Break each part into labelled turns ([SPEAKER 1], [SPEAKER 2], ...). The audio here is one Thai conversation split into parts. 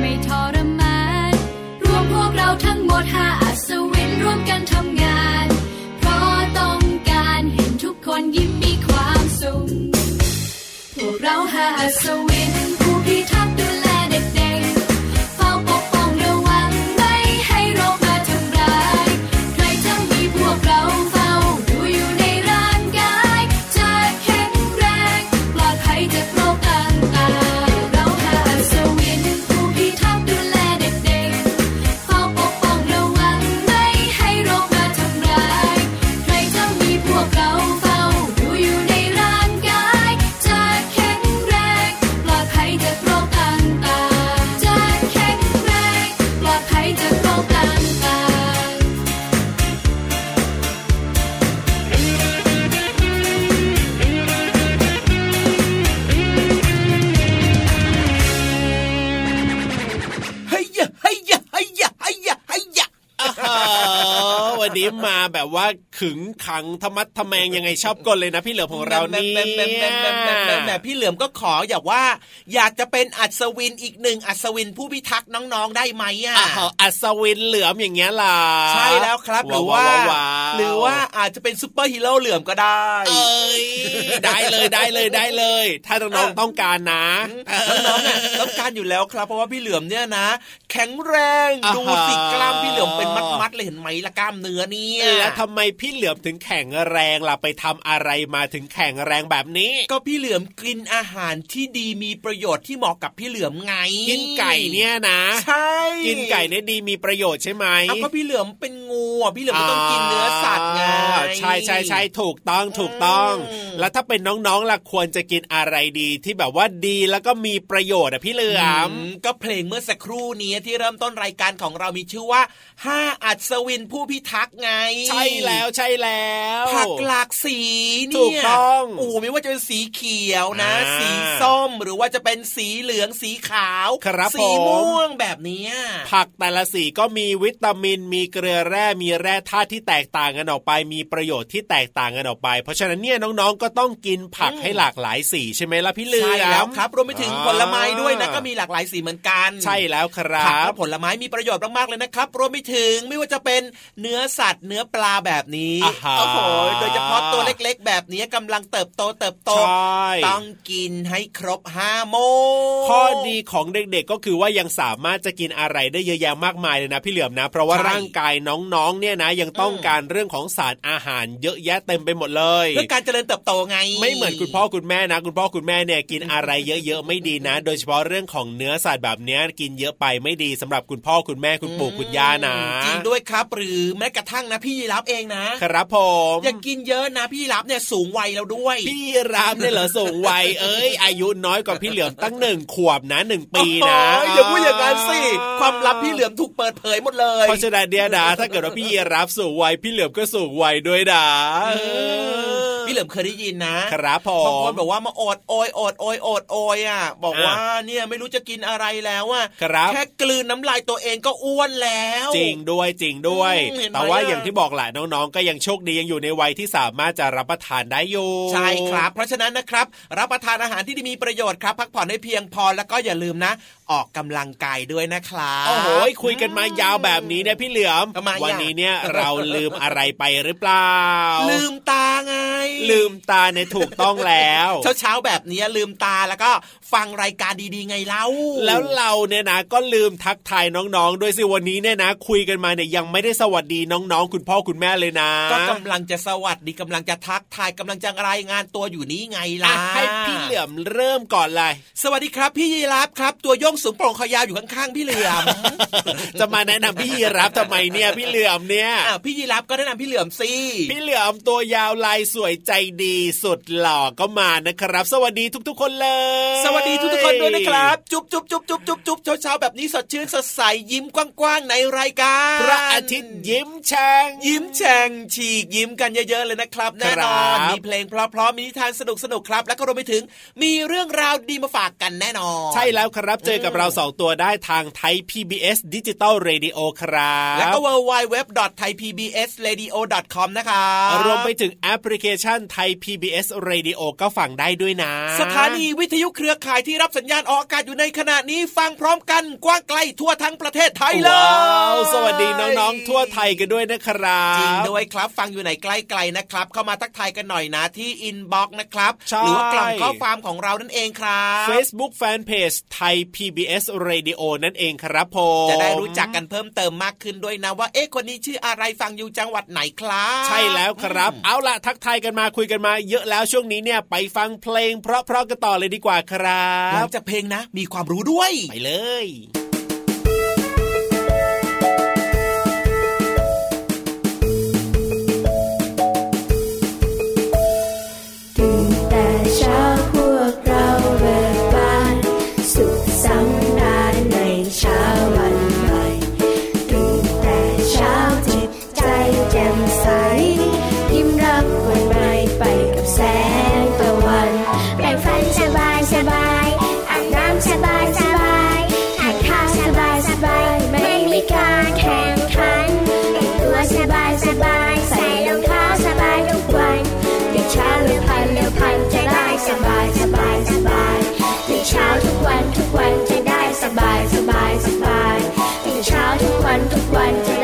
[SPEAKER 1] ไม่ทรมาน รวมพวกเราทั้งหมดหาอัศวินร่วมกันทำงาน เพราะต้องการเห็นทุกคนยิ้มมีความสุข พวกเราหาอัศวิน
[SPEAKER 2] นี้มาแบบว่า ขึงขังทะมัดทะแมงยังไงชอบกลเลยนะพี่เหลือมของเรานี่
[SPEAKER 3] แม่พี่เหลือมก็ขออย่าว่า อยากจะเป็นอัศวินอีกหนึ่งอัศวินผู้พิทักษ์น้องๆได้ไหมอะ
[SPEAKER 2] อัศวินเหลือมอย่างเงี้ยล่ะ
[SPEAKER 3] ใช่แล้วครับหรือว่า หรือว่าอาจจะเป็นซูเปอร์ฮีโร่เหลือมก็ได้
[SPEAKER 2] เอ้ยได้เลยได้เลยได้เลย ถ้าน้องๆต้องการนะ
[SPEAKER 3] น้องๆต้องการอยู่แล้วครับ เพราะว่าพี่เหลือมเนี่ยนะ แข็งแรงดูสิกล้ามพี่เหลือมเป็นมัดๆเลยเห็นไหมละกล้ามเนื้อนี่
[SPEAKER 2] แล้วทำไมพี่เหลือมถึงแข็งแรงล่ะไปทำอะไรมาถึงแข็งแรงแบบนี้
[SPEAKER 3] ก็พี่เหลือมกินอาหารที่ดีมีประโยชน์ที่เหมาะกับพี่เหลือมไง
[SPEAKER 2] กินไก่เนี่ยนะ
[SPEAKER 3] ใช่
[SPEAKER 2] กินไก่เนี่ยดีมีประโยชน์ใช่ไหม
[SPEAKER 3] เอาก็พี่เหลือมเป็นงูอะพี่เหลือมต้องกินเนื้อสัตว์ไง
[SPEAKER 2] ใช่ใช่ใช่ถูกต้องถูกต้อง แล้วถ้าเป็นน้องๆล่ะควรจะกินอะไรดีที่แบบว่าดีแล้วก็มีประโยชน์อะพี่เหลือม
[SPEAKER 3] ก็เพลงเมื่อสักครู่นี้ที่เริ่มต้นรายการของเรามีชื่อว่าห้าอัศวินผู้พิทักษ์ไง
[SPEAKER 2] ใช่แล้วใช่แล้ว
[SPEAKER 3] ผักหลากสีเนี่ยถูกต้องโอ้ไม่ว่าจะเป็นสีเขียวนะ สีส้มหรือว่าจะเป็นสีเหลืองสีขาว
[SPEAKER 2] ครับ
[SPEAKER 3] สีม่วงแบบนี้
[SPEAKER 2] ผักแต่ละสีก็มีวิตามิน มีเกลือแร่มีแร่ธาตุที่แตกต่างกันออกไป มีประโยชน์ที่แตกต่างกันออกไป เพราะฉะนั้นเนี่ยน้องๆก็ต้องกินผักให้หลากหลายสีใช่ไหมล่ะพี่เลือใช่
[SPEAKER 3] แล้วครับรวมไปถึงผลไม้ด้วยนะก็มีหลากหลายสีเหมือนกัน
[SPEAKER 2] ใช่แล้วครับผักและ
[SPEAKER 3] ผลไม้มีประโยชน์มากๆเลยนะครับ รวมไปถึงไม่ว่าจะเป็นเนื้อสัตว์เนื้อปลาแบบนี้โอ้โหโดยเฉพาะตัวเล็กๆ แบบนี้กำลังเติบโตเติบโตต้องกินให้ครบห้าโมง
[SPEAKER 2] ข้อดีของเด็กๆก็คือว่ายังสามารถจะกินอะไรได้เยอะแยะมากมายเลยนะพี่เหลือมนะ เพราะว่าร่างกายน้องๆเนี่ยนะ ยังต้องการเรื่องของสารอาหารเยอะแยะเต็มไปหมดเลย
[SPEAKER 3] เพื่อการเจริญเติบโตไง
[SPEAKER 2] ไม่เหมือนคุณพ่อคุณแม่นะ คุณพ่อคุณแม่เนี่ยกินอะไรเยอะๆไม่ดีนะ โดยเฉพาะเรื่องของเนื้อสัตว์แบบนี้กินเยอะไปไม่ดีสำหรับคุณพ่อคุณแม่คุณปู่คุณย่านะ
[SPEAKER 3] จริงด้วยครับ หรือแม้กระทั่งนะพี่ยีรับเองนะ
[SPEAKER 2] ครับผม
[SPEAKER 3] อย่ากินเยอะนะพี่รับเนี่ยสูงวัยแล้วด้วย
[SPEAKER 2] พี่รับเนี่ยเหรอสูงวัยเอ้ย อายุน้อยน้อยกว่าพี่เหลือมตั้งหนึ่งขวบนะหนึ่งปีนะ
[SPEAKER 3] อย่าพูดอย่างนั้นสิความลับพี่เหลือมถูกเปิดเผยหมดเลย
[SPEAKER 2] เพราะฉะนั้นเดียดาถ้าเกิดว่าพี่รับสูงวัยพี่เหลือมก็สูงวัยด้วยนะ
[SPEAKER 3] พี่เหลือมเคยได้ยินนะ
[SPEAKER 2] ครับผม
[SPEAKER 3] บางคนบอกว่ามาอดโอยอดโอยอดโอยอะ บอกว่าเนี่ยไม่รู้จะกินอะไรแล้วอะแค่กลืนน้ำลายตัวเองก็อ้วนแล้ว
[SPEAKER 2] จริงด้วยจริงด้วย แต่ว่าอย่างที่บอกแหละน้องๆ ก็ยังโชคดียังอยู่ในวัยที่สามารถจะรับประทานได้อยู่
[SPEAKER 3] ใช่ครับ เพราะฉะนั้นนะครับ รับประทานอาหารที่มีประโยชน์ครับ พักผ่อนให้เพียงพอแล้วก็อย่าลืมนะออกกำลังกายด้วยนะครับโอ้
[SPEAKER 2] โหคุยกันมายาวแบบนี้เนี่ยพี่เหลือมวันนี้เนี่ยเราลืมอะไรไปหรือเปล่า
[SPEAKER 3] ลืมตาไง
[SPEAKER 2] ลืมตาในถูกต้องแล้ว
[SPEAKER 3] เช้าเช้าแบบนี้ลืมตาแล้วก็ฟังรายการดีๆไงเล่า
[SPEAKER 2] แล้วเราเนี่ยนะก็ลืมทักทายน้องๆด้วยสิวันนี้เนี่ยนะ คุยกันมาเนี่ยยังไม่ได้สวัสดีน้องๆ คุณพ่อคุณแม่เลยนะ
[SPEAKER 3] ก็กำลังจะสวัสดีกำลังจะทักทายกำลังจะรายงานตัวอยู่นี้ไงล่ะ
[SPEAKER 2] ให้พี่เหลือมเริ่มก่อนเลย
[SPEAKER 3] สวัสดีครับ พี่ยีรับครับ ตัวโยงสูงโปร่งขยาวอยู่ข้างๆพี่เหลือม
[SPEAKER 2] จะมาแนะนำพี่ยีรับทำไมเนี่ยพี่เหลือมเนี่ย
[SPEAKER 3] พี่ยีราฟก็แนะนำพี่เหลือมสิ
[SPEAKER 2] พี่เหลือมตัวยาวลายสวยใจดีสุดหล่อก็มานะครับ สวัสดีทุกๆ คนเลย
[SPEAKER 3] สวัสดีทุกๆคนด้วยนะครับ จุ๊บจุ๊บจุ๊บจุ๊บจุ๊บจุ๊บเช้าเช้าแบบนี้สดชื่นสดใสยิ้มกว้างๆในรายการ
[SPEAKER 2] พระอาทิตย์ยิ้มแฉ่ง
[SPEAKER 3] ยิ้มแฉ่งฉีกยิ้มกันเยอะๆเลยนะครับแน่นอนมีเพลงเพราะๆมีนิทานสนุกสนุกครับ แล้วก็รวมไปถึง มีเรื่องราวดีมาฝากกันแน่นอน
[SPEAKER 2] ใช่แล้วครับเจอกับเราสองตัวได้ทางไทย PBS ดิจิตอลเรดิโอครับ
[SPEAKER 3] แล้วก็ w w w t h a i PBS Radio com นะครับ
[SPEAKER 2] รวมไปถึงแอปพลิเคชันไทย PBS Radio ก็ฟังได้ด้วยนะ
[SPEAKER 3] สถานีวิทยุเครือข่ายที่รับสัญญาณออกอากาศอยู่ในขณะนี้ฟังพร้อมกันกว้างไกลทั่วทั้งประเทศไทยเลย
[SPEAKER 2] สวัสดีน้องๆ ทั่วไทยกันด้วยนะครับ
[SPEAKER 3] จริงด้วยครับฟังอยู่ไหนใกล้ๆนะครับ เข้ามาทักทายกันหน่อยนะที่อินบ็อกซ์นะครับหรือว่ากล่องข้อความของเรานั่นเองครับ
[SPEAKER 2] Facebook Fanpage ไทย PBS Radio นั่นเองครับผม
[SPEAKER 3] จะได้รู้จักกันเพิ่มเติมมากขึ้นด้วยนะว่าเอ๊ะคนนี้ชื่ออะไรฟังอยู่จังหวัดไหนครับ
[SPEAKER 2] ใช่แล้วครับ เอาล่ะทักทายกันมาคุยกันมาเยอะแล้วช่วงนี้เนี่ยไปฟังเพลงเพราะๆกันต่อเลยดีกว่าครับหลั
[SPEAKER 3] งจากเพลงนะ มีความรู้ด้วย
[SPEAKER 2] ไปเลย
[SPEAKER 3] wide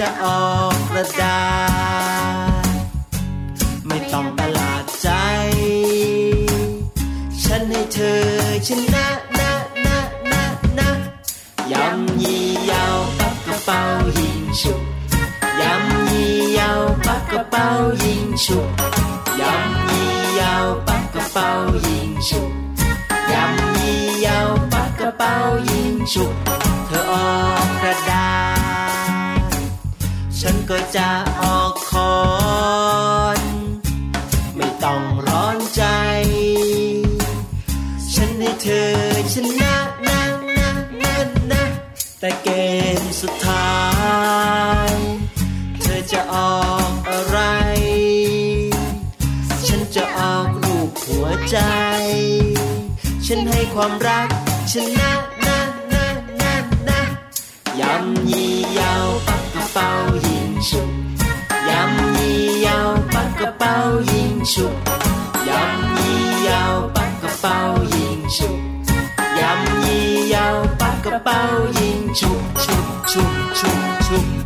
[SPEAKER 3] จะออกกระดาษ ไม่ต้องประ
[SPEAKER 4] หลาดใจ ฉันให้เธอ
[SPEAKER 3] ชนะนะนะนะนะยำ
[SPEAKER 4] ยียาวปักกระเป๋ายิงฉุกยำยียาวปักกระเป๋ายิงฉุกยำยียาวปักกระเป๋ายิงฉุกยำยียาวปักกระเป๋ายิงฉุกเธอออกกระดาษ ฉันก็จะออกคอนไม่ต้องร้อนใจ ฉันให้เธอชนะนะนะนะนะแต่เกมสุดท้าย เธอจะออกอะไร ฉันจะออกรูปหัวใจ ฉันให้ความรักชนะนะนะนะนะยำยียาวปักเป่า ฉุกยำยี่ยาวปักกระเป๋ายิงชุบยำยี่ยาวปักกระเป๋ายิงชุบยำยี่ยาวปักกระเป๋ายิงชุบชุบชุบชุบชุบ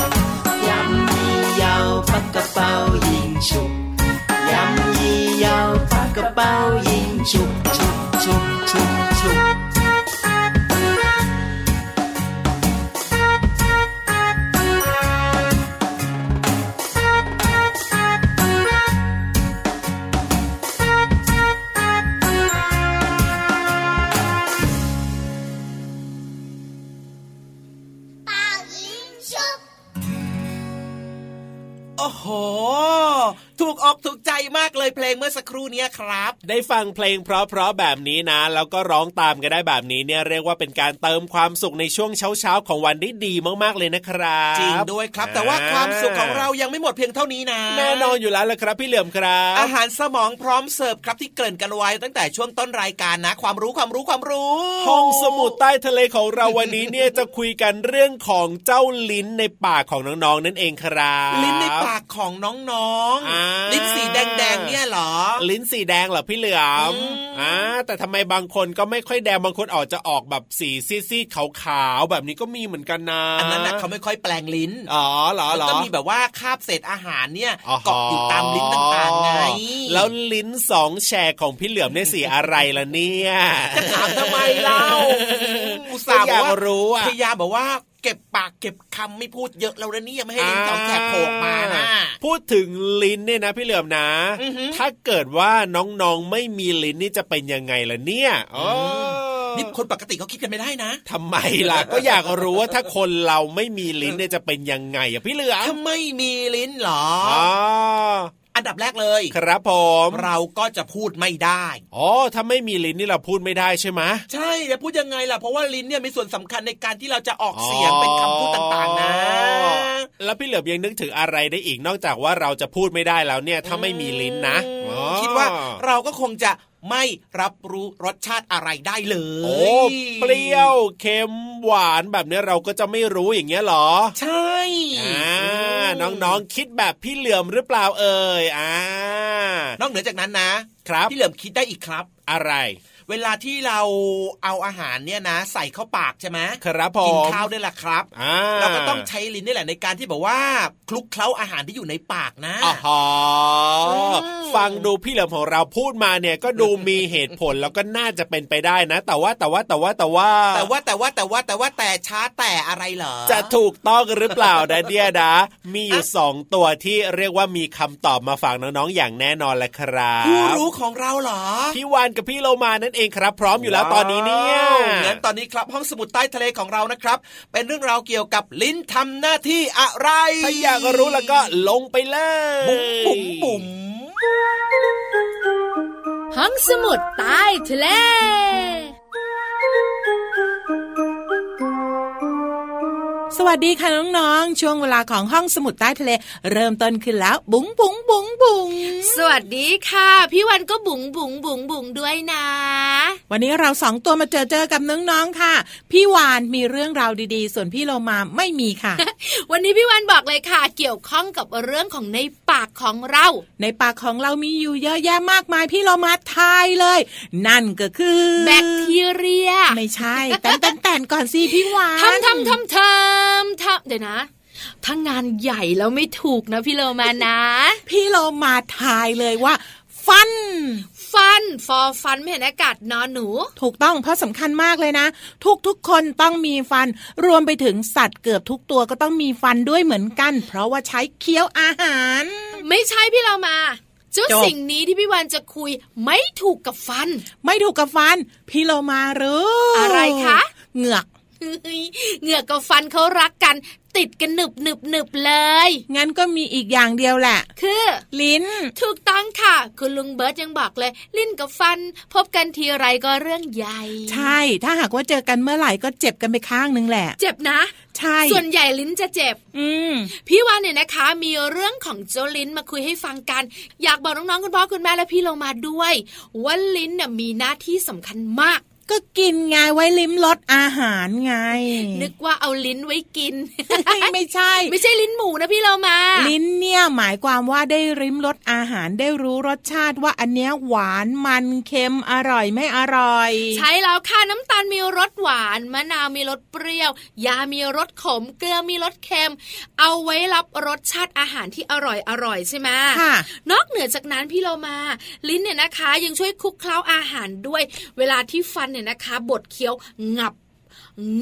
[SPEAKER 3] ยิงฉุบฉุ ถูกออกถูกใจมากเลยเพลงเมื่อสักครู่เนี้ยครับ
[SPEAKER 2] ได้ฟังเพลงเพราะๆแบบนี้นะ แล้วก็ร้องตามกันได้แบบนี้เนี่ยเรียกว่าเป็นการเติมความสุขในช่วงเช้าๆของวันได้ดีมากๆเลยนะครับ
[SPEAKER 3] จริงด้วยครับ แต่ว่าความสุขของเรายังไม่หมดเพียงเท่านี้นะ
[SPEAKER 2] แน่นอนอยู่แล้วละครับพี่เหลื่อมครับ
[SPEAKER 3] อาหารสมองพร้อมเสิร์ฟครับที่เกริ่นกันไว้ตั้งแต่ช่วงต้นรายการนะ ความรู้ความรู้ความรู้
[SPEAKER 2] ห้องสมุดใต้ทะเลของเราวันนี้เนี่ยจะคุยกันเรื่องของเจ้าลิ้นในปากของน้องๆนั่นเองครับ
[SPEAKER 3] ลิ้นในปากของน้อง
[SPEAKER 2] อ่า
[SPEAKER 3] ๆลิ้นสีแดงๆเนี่ยเหรอ
[SPEAKER 2] ลิ้นสีแดงเหรอพี่เหลือม
[SPEAKER 3] อืม
[SPEAKER 2] อ่าแต่ทำไมบางคนก็ไม่ค่อยแดงบางคนออกจะออกแบบสีซีดๆขาวๆแบบนี้ก็มีเหมือนกันนะ
[SPEAKER 3] อันนั้นนะเขาไม่ค่อยแปลงลิ้น
[SPEAKER 2] อ๋อเหรอ
[SPEAKER 3] มัน
[SPEAKER 2] เหรอ
[SPEAKER 3] ก็มีแบบว่าคาบเศษอาหารเนี่ย
[SPEAKER 2] อ๋อ
[SPEAKER 3] เกาะอยู่ตามลิ้นต่างๆไง
[SPEAKER 2] แล้วลิ้นสองแฉกของพี่เหลือมเนี่ยสีอะไรล่ะเนี่ย
[SPEAKER 3] จะถามทำไมเล่าอุตส่าห์
[SPEAKER 2] ก็อยาก
[SPEAKER 3] บอกว่า
[SPEAKER 2] รู้อะ
[SPEAKER 3] พยายามบอกว่า เก็บปากเก็บคำไม่พูดเยอะแล้วนะเนี่ยไม่ให้ลิ้นสองแฉกโผล่ออกมานะ
[SPEAKER 2] พูดถึงลิ้นเนี่ยนะพี่เหลือมนะ
[SPEAKER 3] อือหือ
[SPEAKER 2] ถ้าเกิดว่าน้องๆไม่มีลิ้นนี่จะเป็นยังไงล่ะเนี่ยอ๋ออ
[SPEAKER 3] นี่คนปกติเขาคิดกันไม่ได้นะ
[SPEAKER 2] ทำไมล่ะ ก็อยากรู้ว่าถ้าคนเราไม่มีลิ้นเนี่ยจะเป็นยังไงอะพี่เหลือม
[SPEAKER 3] ถ้าไม่มีลิ้นเหรอ
[SPEAKER 2] อ๋อ
[SPEAKER 3] อันดับแรกเลย
[SPEAKER 2] ครับผม
[SPEAKER 3] เราก็จะพูดไม่ได้
[SPEAKER 2] อ๋อถ้าไม่มีลิ้นนี่เราพูดไม่ได้ใช่ไหม
[SPEAKER 3] ใช่จะพูดยังไงล่ะเพราะว่าลิ้นเนี่ยมีส่วนสำคัญในการที่เราจะออกเสียงเป็นคำพูดต่างๆนะ
[SPEAKER 2] แล้วพี่เหลือมยังนึกถึงอะไรได้อีกนอกจากว่าเราจะพูดไม่ได้แล้วเนี่ยถ้าไม่มีลิ้นนะ
[SPEAKER 3] อืม
[SPEAKER 2] อ๋อ
[SPEAKER 3] คิดว่าเราก็คงจะ ไม่รับรู้รสชาติอะไรได้เลย
[SPEAKER 2] โอ้เปรี้ยวเค็มหวานแบบนี้เราก็จะไม่รู้อย่างเงี้ยเหรอ
[SPEAKER 3] ใช่
[SPEAKER 2] อ่าน้องๆคิดแบบพี่เหลือมหรือเปล่าเอ่ยอ่าน
[SPEAKER 3] อกเหนือจากนั้นนะครับ พี่เหลิมคิดได้อีกครับ
[SPEAKER 2] อะไร
[SPEAKER 3] เวลาที่เราเอาอาหารเนี่ยนะ ใส่เข้าปากใช่ไหม
[SPEAKER 2] ครับผ
[SPEAKER 3] กิน
[SPEAKER 2] ม
[SPEAKER 3] ข้าวด้วยล่ะครับ
[SPEAKER 2] อ่า
[SPEAKER 3] เราก็ต้องใช้ลิ้นนี่แหละในการที่แบบว่าคลุกเคล้าอาหารที่อยู่ในปากนะ
[SPEAKER 2] อ๋อ
[SPEAKER 3] อืม
[SPEAKER 2] ฟังดูพี่เหลิมของเราพูดมาเนี่ยก็ดูมีเหตุผลแล้วก็น่าจะเป็นไปได้นะ แต่ว่าแต่ว่าแต่ว่าแต่ว่า
[SPEAKER 3] แต่ว่าแต่ว่าแต่ว่าแต่ว่าแต่ช้าแต่อะไรเหรอ
[SPEAKER 2] จะถูกต้องหรือเปล่านะเดียดามีอยู่สองตัวที่เรียกว่ามีคำตอบมาฝากน้องๆอย่างแน่นอนแหละครับ
[SPEAKER 3] ผู้รู้ของเราเหรอ
[SPEAKER 2] พี่วานกับพี่โลมานั่นเองครับพร้อมอยู่แล้วตอนนี้เนี่ย
[SPEAKER 3] ว้าวงั้นตอนนี้ครับห้องสมุดใต้ทะเลของเรานะครับ เป็นเรื่องราวเกี่ยวกับลิ้นทำหน้าที่อะไร
[SPEAKER 2] ถ้าอยากรู้แล้วก็ลงไปเลย
[SPEAKER 3] บุ๋มบุ๋มบุ๋ม
[SPEAKER 5] ห้องสมุดใต้ทะเล
[SPEAKER 6] วัสดีค่ะน้องๆ ช่วงเวลาของห้องสมุดใต้ทะเล เริ่มต้นขึ้นแล้ว บุ๋งบุ๋งบุ๋งบุ๋ง
[SPEAKER 5] สวัสดีค่ะ พี่วันก็บุ๋งบุ๋งบุ๋งบุ๋งด้วยนะ
[SPEAKER 6] วันนี้เราสองตัวมาเจอเจอกับน้องๆค่ะ พี่วานมีเรื่องราวดีๆ ส่วนพี่โลมาไม่มีค่ะ
[SPEAKER 5] วันนี้พี่วันบอกเลยค่ะ เกี่ยวข้องกับเรื่องของในปากของเรา
[SPEAKER 6] ในปากของเรามีอยู่เยอะแยะมากมายพี่โลมาทายเลย นั่นก็คือ
[SPEAKER 5] แบคทีเรีย
[SPEAKER 6] ไม่ใช่แต่นแต่นแต่นก่อนสิพี่วาน
[SPEAKER 5] ทำทำทำทำทำเดี๋ยวนะถ้างานใหญ่แล้วไม่ถูกนะพี่โลมานะ
[SPEAKER 6] พี่โลมาทายเลยว่า ฟัน
[SPEAKER 5] ฟัน ฟอฟันไม่เห็นอากาศนอนหนู
[SPEAKER 6] ถูกต้องเพราะสำคัญมากเลยนะ ทุกทุกคนต้องมีฟัน รวมไปถึงสัตว์เกือบทุกตัวก็ต้องมีฟันด้วยเหมือนกัน เพราะว่าใช้เคี้ยวอาหาร
[SPEAKER 5] ไม่ใช่พี่เรามาเจ้า
[SPEAKER 6] จบ
[SPEAKER 5] สิ่งนี้ที่พี่วันจะคุยไม่ถูกกับฟัน
[SPEAKER 6] ไม่ถูกกับฟัน พี่โลมาหรือ
[SPEAKER 5] อะไรคะ
[SPEAKER 6] เหงือก
[SPEAKER 5] เฮ้ยเหงือกกับฟันเขารักกัน ติดกันหนึบหนึบหนึบเลย
[SPEAKER 6] งั้นก็มีอีกอย่างเดียวแหละ
[SPEAKER 5] คือ
[SPEAKER 6] ลิ้น
[SPEAKER 5] ถูกต้องค่ะ คุณลุงเบิร์ตยังบอกเลย ลิ้นกับฟัน พบกันทีไรก็เรื่องใหญ่
[SPEAKER 6] ใช่ ถ้าหากว่าเจอกันเมื่อไหร่ก็เจ็บกันไปข้างนึงแหละ
[SPEAKER 5] เจ็บนะ
[SPEAKER 6] ใช่
[SPEAKER 5] ส่วนใหญ่ลิ้นจะเจ็บ
[SPEAKER 6] อืม
[SPEAKER 5] พี่วันเนี่ยนะคะ มีเรื่องของเจ้าลิ้นมาคุยให้ฟังกัน อยากบอกน้องๆคุณพ่อคุณแม่และพี่ลงมาด้วยว่าลิ้นเนี่ยมีหน้าที่สำคัญมาก
[SPEAKER 6] ก็กินไงไว้ลิ้มรสอาหารไง
[SPEAKER 5] นึกว่าเอาลิ้นไว้กิน
[SPEAKER 6] ไม่ใช่
[SPEAKER 5] ไม่ใช่ลิ้นหมูนะพี่เรามา
[SPEAKER 6] ลิ้นเนี่ยหมายความว่าได้ริมรสอาหารได้รู้รสชาติว่าอันเนี้ยหวานมันเค็มอร่อยไม่อร่อย
[SPEAKER 5] ใช่แล้วค่ะน้ำตาลมีรสหวานมะนาวมีรสเปรี้ยว ยามีรสขมเกลือมีรสเค็ม เอาไว้รับรสชาติอาหารที่อร่อยอร่อยใช่ไหม
[SPEAKER 6] ค่ะ
[SPEAKER 5] นอกเหนือจากนั้นพี่เรามา ลิ้นเนี่ยนะคะ ยังช่วยคลุกเคล้าอาหารด้วย เวลาที่ฟันเนี่ยนะคะ บดเคี้ยวงับ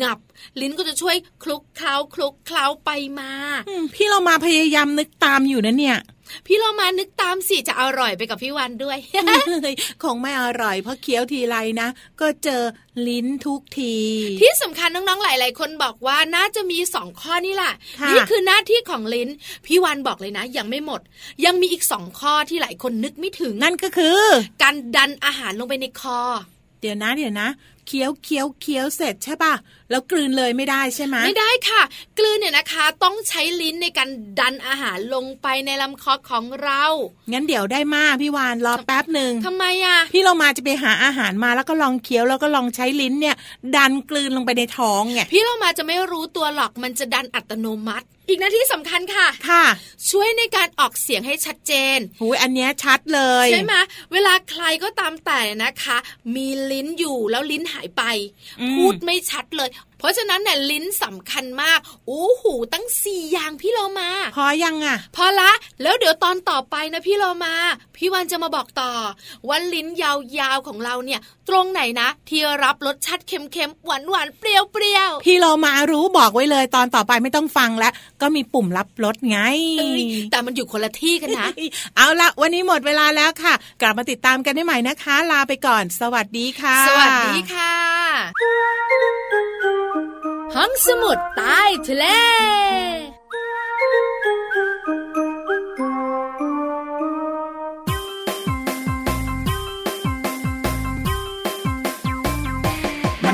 [SPEAKER 5] งับ ลิ้นก็จะช่วยคลุกเคล้าคลุกเคล้าไปมา
[SPEAKER 6] อืมพี่เรามาพยายามนึกตามอยู่นะเนี่ย
[SPEAKER 5] พี่เรามานึกตามสิจะอร่อยไปกับพี่วันด้วย
[SPEAKER 6] คงไม่อร่อยเพราะเคี้ยวทีไรนะ ก็เจอลิ้นทุกที
[SPEAKER 5] ที่สำคัญน้องๆหลาย ๆ คนบอกว่าน่าจะมีสองข้อนี่แหละ
[SPEAKER 6] ค่ะ
[SPEAKER 5] นี่คือหน้าที่ของลิ้น พี่วันบอกเลยนะ ยังไม่หมด ยังมีอีกสองข้อที่หลายคนนึกไม่ถึง
[SPEAKER 6] นั่นก็คือ
[SPEAKER 5] การดันอาหารลงไปในคอ
[SPEAKER 6] เดี๋ยวนะเดี๋ยวนะ เคี้ยวเคี้ยวเคี้ยวเสร็จใช่ป่ะแล้วกลืนเลยไม่ได้ใช่ไหม
[SPEAKER 5] ไม่ได้ค่ะ กลืนเนี่ยนะคะ ต้องใช้ลิ้นในการดันอาหารลงไปในลำคอของเรา
[SPEAKER 6] งั้นเดี๋ยวได้มาพี่วานรอแป๊บหนึ่ง
[SPEAKER 5] ทำไมอะ
[SPEAKER 6] พี่เรามาจะไปหาอาหารมาแล้วก็ลองเคี้ยวแล้วก็ลองใช้ลิ้นเนี่ย ดันกลืนลงไปในท้องไง
[SPEAKER 5] พี่เรามาจะไม่รู้ตัวหรอกมันจะดันอัตโนมัติอีกหน้าที่สำคัญค่ะ
[SPEAKER 6] ค่ะ
[SPEAKER 5] ช่วยในการออกเสียงให้ชัดเจน
[SPEAKER 6] หูยอันเนี้ยชัดเลย
[SPEAKER 5] ใช่ไหมเวลาใครก็ตามแต่นะคะ มีลิ้นอยู่แล้วลิ้นหายไป
[SPEAKER 6] อืม
[SPEAKER 5] พูดไม่ชัดเลย เพราะฉะนั้นเนี่ยลิ้นสำคัญมากโอ้โหูตั้งสี่อย่างพี่เรามา
[SPEAKER 6] พอยังอะ
[SPEAKER 5] พอละ แล้วเดี๋ยวตอนต่อไปนะพี่เรามา พี่วันจะมาบอกต่อ ว่าลิ้นยาวๆของเราเนี่ย ตรงไหนนะ ที่รับรสชาติเค็มๆหวานๆเปรี้ยวๆ
[SPEAKER 6] พี่เรามารู้บอกไว้เลยตอนต่อไปไม่ต้องฟังแล้วก็มีปุ่มรับรสไง
[SPEAKER 5] เอ้ยแต่มันอยู่คนละที่กันนะ
[SPEAKER 6] เอาละวันนี้หมดเวลาแล้วค่ะ กลับมาติดตามกันได้ใหม่นะคะ ลาไปก่อน สวัสดีค่ะ
[SPEAKER 5] สวัสดีค่ะ ห้องสมุดใต้ทะเล
[SPEAKER 4] มั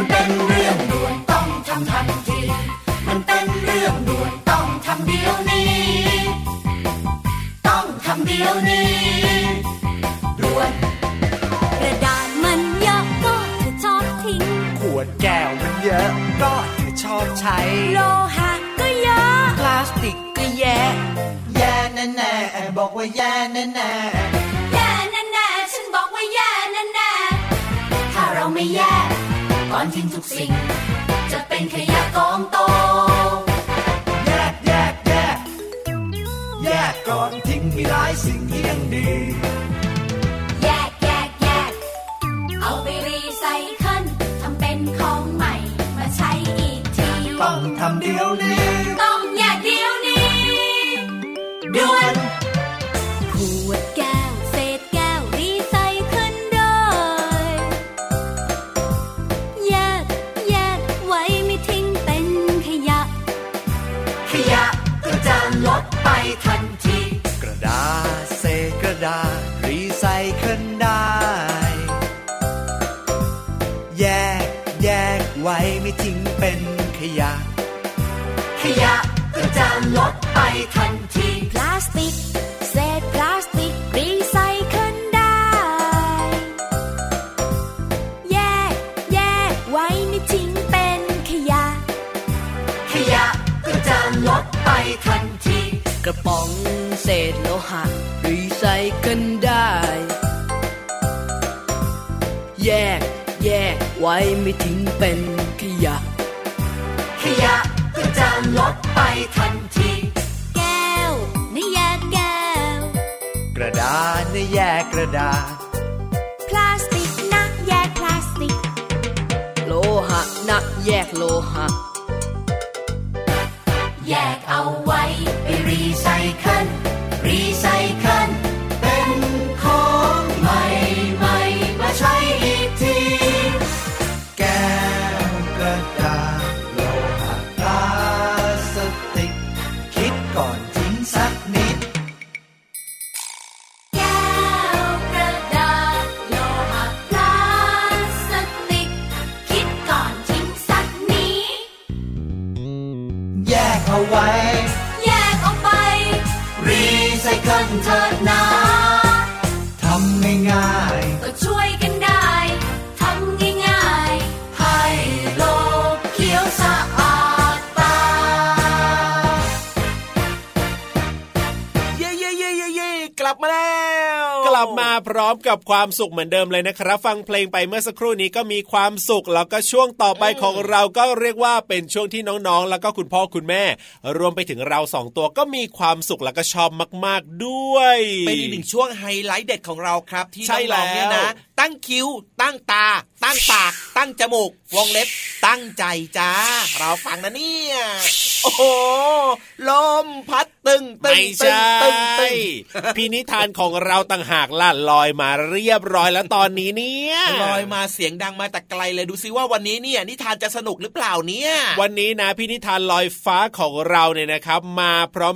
[SPEAKER 4] ต้องทำทันทีมันเป็นเรื่องด่วนต้องทำเดี๋ยวนี้ต้องทำเดี๋ยวนี้ด่วน
[SPEAKER 7] กระดาษมันเยอะก็จะชอบทิ้ง
[SPEAKER 1] ขวดแก้วมันเยอะก็เธอชอบใช้
[SPEAKER 7] โลหะก็เยอะ
[SPEAKER 4] พลาสติกก็แย่แย่แน่แน่ๆบอกว่าแย่แน่แน่
[SPEAKER 7] แย่แน่ๆฉันบอกว่าแย่แน่ๆถ้าเราไม่แยกก่อนทิ้งทุกสิ่ง จะเป็นขยะกองโต
[SPEAKER 4] แยกแยกแยกแยกก่อนทิ้งมีหลายสิ่งที่ยังดี
[SPEAKER 7] ไม่ทิ้
[SPEAKER 4] งเป็
[SPEAKER 7] นขยะ
[SPEAKER 4] ขยะก็จะลดไปทันที
[SPEAKER 1] แก้วนี่
[SPEAKER 7] แยกแก้ว
[SPEAKER 4] ก
[SPEAKER 8] ระดา
[SPEAKER 1] ษนี่แยกกระดาษ
[SPEAKER 7] พลาสติกนะแยกพลาสติก
[SPEAKER 8] โลหะนะแยกโลหะำ
[SPEAKER 2] ร้อมกับความสุขเหมือนเดิมเลยนะครับ ฟังเพลงไปเมื่อสักครู่นี้ก็มีความสุขแล้วก็ช่วงต่อไปของเราก็เรียกว่าเป็นช่วงที่น้องๆ แล้วก็คุณพ่อคุณแม่ รวมไปถึงเราสองตัวก็มีความสุขแล้วก็ชอบมาก ๆด้วย
[SPEAKER 3] เป็นอีกหนึ่งช่วงไฮไลท์เด็ดของเราครับ ที่
[SPEAKER 2] ใช่แล้ว
[SPEAKER 3] น้องๆเนี่ยนะตั้งคิ้ว ตั้งตา ตั้งปาก ตั้งจมูก วงเล็บ ตั้งใจจ้า เราฟังนะเนี่ย โอ้โห ลมพัดตึงตึง
[SPEAKER 2] ไม่
[SPEAKER 3] ตึง
[SPEAKER 2] ใช่
[SPEAKER 3] ตึงตึง
[SPEAKER 2] พี่นิทานของเราต่างหากล่ะลอยมาเรียบร้อยแล้วตอนนี้เนี่ย
[SPEAKER 3] ลอยมาเสียงดังมาแต่ไกลเลยดูซิว่าวันนี้เนี่ย นิทานจะสนุกหรือเปล่าเนี่ย
[SPEAKER 2] วันนี้นะพี่นิทานลอยฟ้าของเราเนี่ยนะครับ มา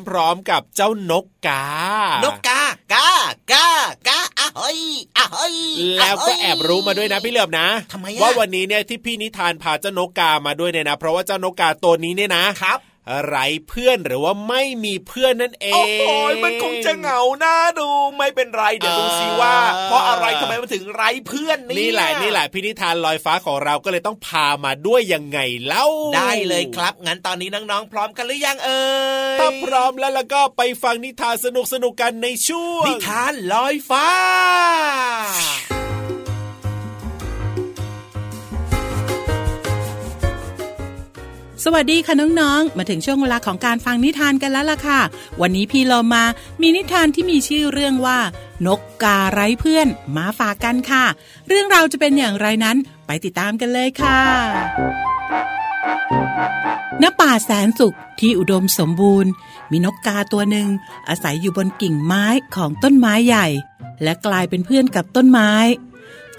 [SPEAKER 2] พร้อมๆกับเจ้านกกา
[SPEAKER 3] นกกากากากาอะ เฮ้ยอะเฮ้ย
[SPEAKER 2] แล้วก็แอบรู้มาด้วยนะพี่เหลือมนะ
[SPEAKER 3] ทำไมอะ
[SPEAKER 2] ว่าวันนี้เนี่ยที่พี่นิทานพาเจ้านกกามาด้วยเนี่ยนะ เพราะว่าเจ้านกกาตัวนี้เนี่ยนะครับ ไร้เพื่อนหรือว่าไม่มีเพื่อนนั่นเอง
[SPEAKER 3] โอ้โหมันคงจะเหงาหน้าดูไม่เป็นไรเดี๋ยวดูซิว่า
[SPEAKER 2] เออ
[SPEAKER 3] เพราะอะไรทำไมมันถึงไร้เพื่อนเนี่ย
[SPEAKER 2] นี่แหละนี่แหละพี่นิทานลอยฟ้าของเราก็เลยต้องพามาด้วยยังไงเล่า
[SPEAKER 3] ได้เลยครับ งั้นตอนนี้น้องๆ พร้อมกันหรือยังเอ่ย
[SPEAKER 2] ถ้าพร้อมแล้วแล้วก็ไปฟังนิทานสนุกสนุกๆกันในช่วง
[SPEAKER 3] นิทานลอยฟ้า
[SPEAKER 6] สวัสดีค่ะน้องๆ มาถึงช่วงเวลาของการฟังนิทานกันแล้วล่ะค่ะ วันนี้พี่เรามามีนิทานที่มีชื่อเรื่องว่า นกกาไร้เพื่อนมาฝากกันค่ะ เรื่องราวจะเป็นอย่างไรนั้นไปติดตามกันเลยค่ะณป่าแสนสุขที่อุดมสมบูรณ์ มีนกกาตัวหนึ่งอาศัยอยู่บนกิ่งไม้ของต้นไม้ใหญ่ และกลายเป็นเพื่อนกับต้นไม้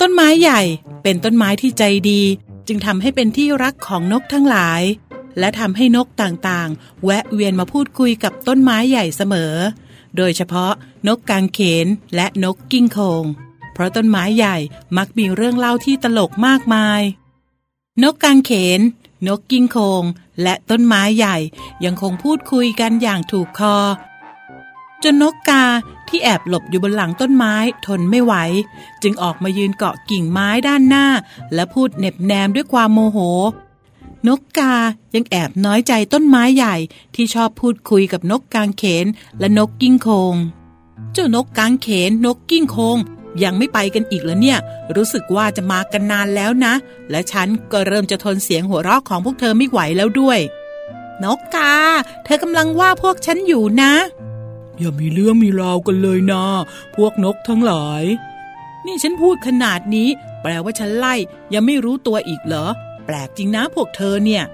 [SPEAKER 6] ต้นไม้ใหญ่เป็นต้นไม้ที่ใจดี จึงทำให้เป็นที่รักของนกทั้งหลาย และทำให้นกต่างๆ แวะเวียนมาพูดคุยกับต้นไม้ใหญ่เสมอ โดยเฉพาะนกกางเขนและนกกิ้งโคง เพราะต้นไม้ใหญ่มักมีเรื่องเล่าที่ตลกมากมาย นกกางเขน นกกิ้งโคง และต้นไม้ใหญ่ยังคงพูดคุยกันอย่างถูกคอ จนนกกาที่แอบหลบอยู่บนหลังต้นไม้ทนไม่ไหว จึงออกมายืนเกาะกิ่งไม้ด้านหน้า และพูดเหน็บแนมด้วยความโมโห นกกายังแอบน้อยใจต้นไม้ใหญ่ที่ชอบพูดคุยกับนกกางเขนและนกกิ้งโคง เจ้านกกางเขนนกกิ้งโคง ยังไม่ไปกันอีกแล้วเนี่ย รู้สึกว่าจะมากันนานแล้วนะ และฉันก็เริ่มจะทนเสียงหัวเราะของพวกเธอไม่ไหวแล้วด้วย นกกา เธอกำลังว่าพวกฉันอยู่นะ อย่ามีเรื่องมีราวกันเลยนะ พวกนกทั้งหลาย นี่ฉันพูดขนาดนี้ แปลว่าฉันไล่ยังไม่รู้ตัวอีกเหรอ แปลกจริงนะพวกเธอเนี่ย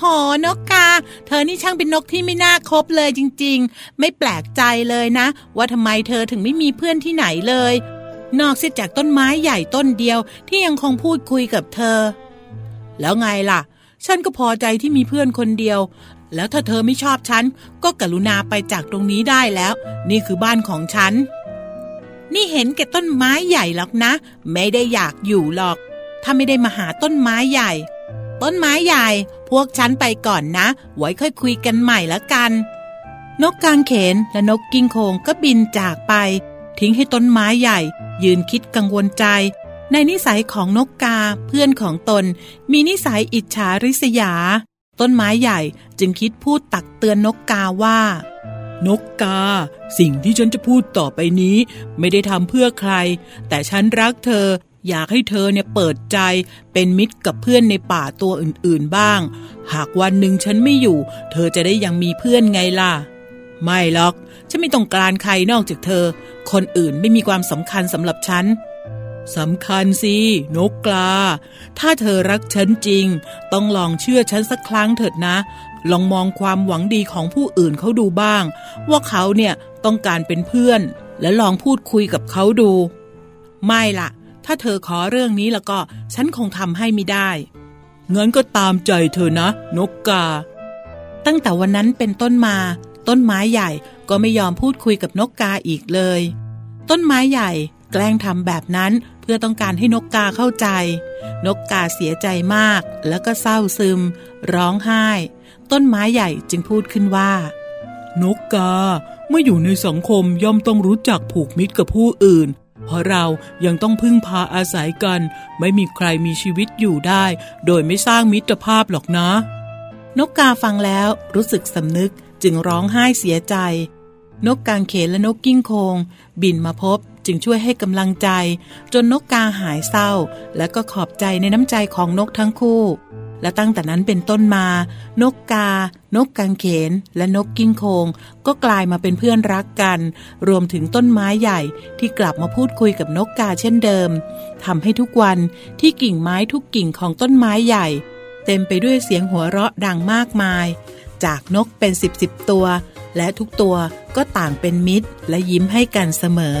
[SPEAKER 6] หอนกกา เธอนี่ช่างเป็นนกที่ไม่น่าคบเลยจริง ๆ ไม่แปลกใจเลยนะ ว่าทำไมเธอถึงไม่มีเพื่อนที่ไหนเลย นอกเสียจากต้นไม้ใหญ่ต้นเดียวที่ยังคงพูดคุยกับเธอ แล้วไงล่ะ ฉันก็พอใจที่มีเพื่อนคนเดียว แล้วถ้าเธอไม่ชอบฉัน ก็กรุณาไปจากตรงนี้ได้แล้ว นี่คือบ้านของฉัน นี่เห็นแก่ต้นไม้ใหญ่หรอกนะ ไม่ได้อยากอยู่หรอก ถ้าไม่ได้มาหาต้นไม้ใหญ่ ต้นไม้ใหญ่ พวกฉันไปก่อนนะ ไว้ค่อยคุยกันใหม่ละกัน นกกางเขนและนกกิ้งโคงก็บินจากไป ทิ้งให้ต้นไม้ใหญ่ ยืนคิดกังวลใจ ในนิสัยของนกกาเพื่อนของตน มีนิสัยอิจฉาริษยา ต้นไม้ใหญ่จึงคิดพูดตักเตือนนกกาว่านกกา สิ่งที่ฉันจะพูดต่อไปนี้ ไม่ได้ทำเพื่อใคร แต่ฉันรักเธอ อยากให้เธอเนี่ยเปิดใจเป็นมิตรกับเพื่อนในป่าตัวอื่นๆบ้าง หากวันหนึ่งฉันไม่อยู่ เธอจะได้ยังมีเพื่อนไงล่ะ ไม่หรอก ฉันไม่ต้องการใครนอกจากเธอ คนอื่นไม่มีความสำคัญสำหรับฉันสำคัญสินกกลา ถ้าเธอรักฉันจริง ต้องลองเชื่อฉันสักครั้งเถิดนะ ลองมองความหวังดีของผู้อื่นเขาดูบ้าง ว่าเขาเนี่ยต้องการเป็นเพื่อน และลองพูดคุยกับเขาดู ไม่ละ่ะ ถ้าเธอขอเรื่องนี้แล้วก็ ฉันคงทำให้ไม่ได้งั้นก็ตามใจเธอนะ นกกา ตั้งแต่วันนั้นเป็นต้นมา ต้นไม้ใหญ่ก็ไม่ยอมพูดคุยกับนกกาอีกเลย ต้นไม้ใหญ่ แกล้งทำแบบนั้นเพื่อต้องการให้นกกาเข้าใจ นกกาเสียใจมาก แล้วก็เศร้าซึม ร้องไห้ ต้นไม้ใหญ่จึงพูดขึ้นว่า นกกาเมื่ออยู่ในสังคมย่อมต้องรู้จักผูกมิตรกับผู้อื่น เพราะเรายังต้องพึ่งพาอาศัยกัน ไม่มีใครมีชีวิตอยู่ได้ โดยไม่สร้างมิตรภาพหรอกนะ นกกาฟังแล้วรู้สึกสำนึกจึงร้องไห้เสียใจ นกกางเขนและนกกิ้งโคง บินมาพบจึงช่วยให้กำลังใจ จนนกกาหายเศร้า และก็ขอบใจในน้ำใจของนกทั้งคู่ และตั้งแต่นั้นเป็นต้นมา นกกา นกกางเขน และนกกิ้งโคง ก็กลายมาเป็นเพื่อนรักกัน รวมถึงต้นไม้ใหญ่ที่กลับมาพูดคุยกับนกกาเช่นเดิมทำให้ทุกวันที่กิ่งไม้ทุกกิ่งของต้นไม้ใหญ่ เต็มไปด้วยเสียงหัวเราะดังมากมาย จากนกเป็นสิบสิบตัว และทุกตัวก็ต่างเป็นมิตรและยิ้มให้กันเสมอ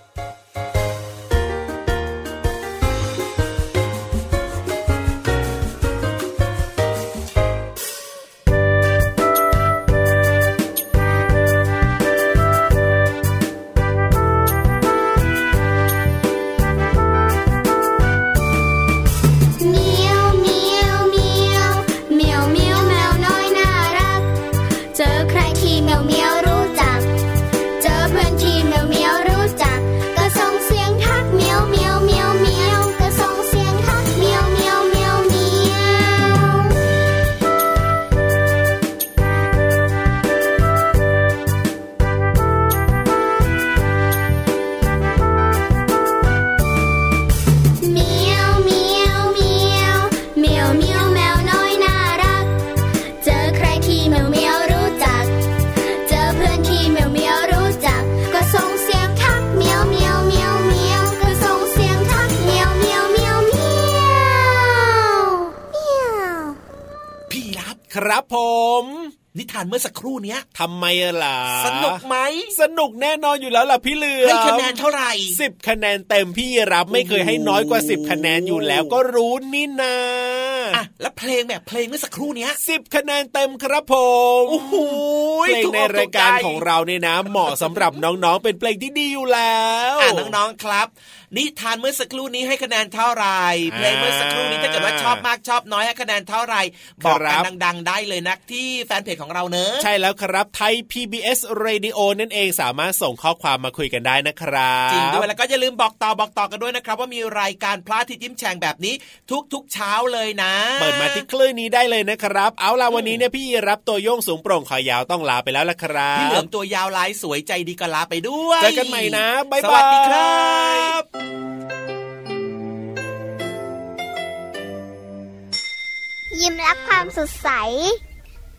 [SPEAKER 3] มื่อสัก ครู่เนี้ย
[SPEAKER 2] ทำไมล่ะ
[SPEAKER 3] สนุกไหม
[SPEAKER 2] สนุกแน่นอนอยู่แล้วล่ะพี่เหลือ
[SPEAKER 3] ให้คะแนนเท่าไหร่
[SPEAKER 2] สิบคะแนนเต็มพี่รับไม่เคยให้น้อยกว่าสิบคะแนนอยู่แล้วก็รู้นี่นา
[SPEAKER 3] อะแล้วเพลงแบบเพลงเมื่อสักครู่เนี้ย
[SPEAKER 2] สิบคะแนนเต็มครับผม
[SPEAKER 3] โอ้โห
[SPEAKER 2] เพลงในรายการของเราเนี่ยนะ เหมาะสำหรับน้องๆเป็นเพลงที่ดีอยู่แล้ว
[SPEAKER 3] อะน้องๆครับนิทานเมื่อสักครู่นี้ให้คะแนนเท่าไหร่เพลงเมื่อสักครู่นี้ถ้าเกิดว่าชอบมากชอบน้อยให้คะแนนเท่าไหร่บอกกันดัง ๆ ได้เลยนะที่แฟนเพจของเราเนอะ
[SPEAKER 2] ใช่แล้วครับไทย PBS Radio นั่นเองสามารถส่งข้อความมาคุยกันได้นะครับ
[SPEAKER 3] จริงด้วยแล้วก็อย่าลืมบอกต่อบอกต่อกันด้วยนะครับ ว่ามีรายการพระอาทิตย์ยิ้มแฉ่งแบบนี้ทุกๆเช้าเลยนะ
[SPEAKER 2] เปิดมาที่คลื่นนี้ได้เลยนะครับ เอาล่ะวันนี้เนี่ยพี่รับตัวโยงสูงโปร่งขอยาวต้องลาไปแล้วละครับ
[SPEAKER 3] พี่เหลือมตัวยาวลายสวยใจดีก็ลาไปด้วย
[SPEAKER 2] เจอกันใหม่นะบ๊ายบาย
[SPEAKER 3] สวัสดีครับ
[SPEAKER 9] ยิ้มรับความสดใส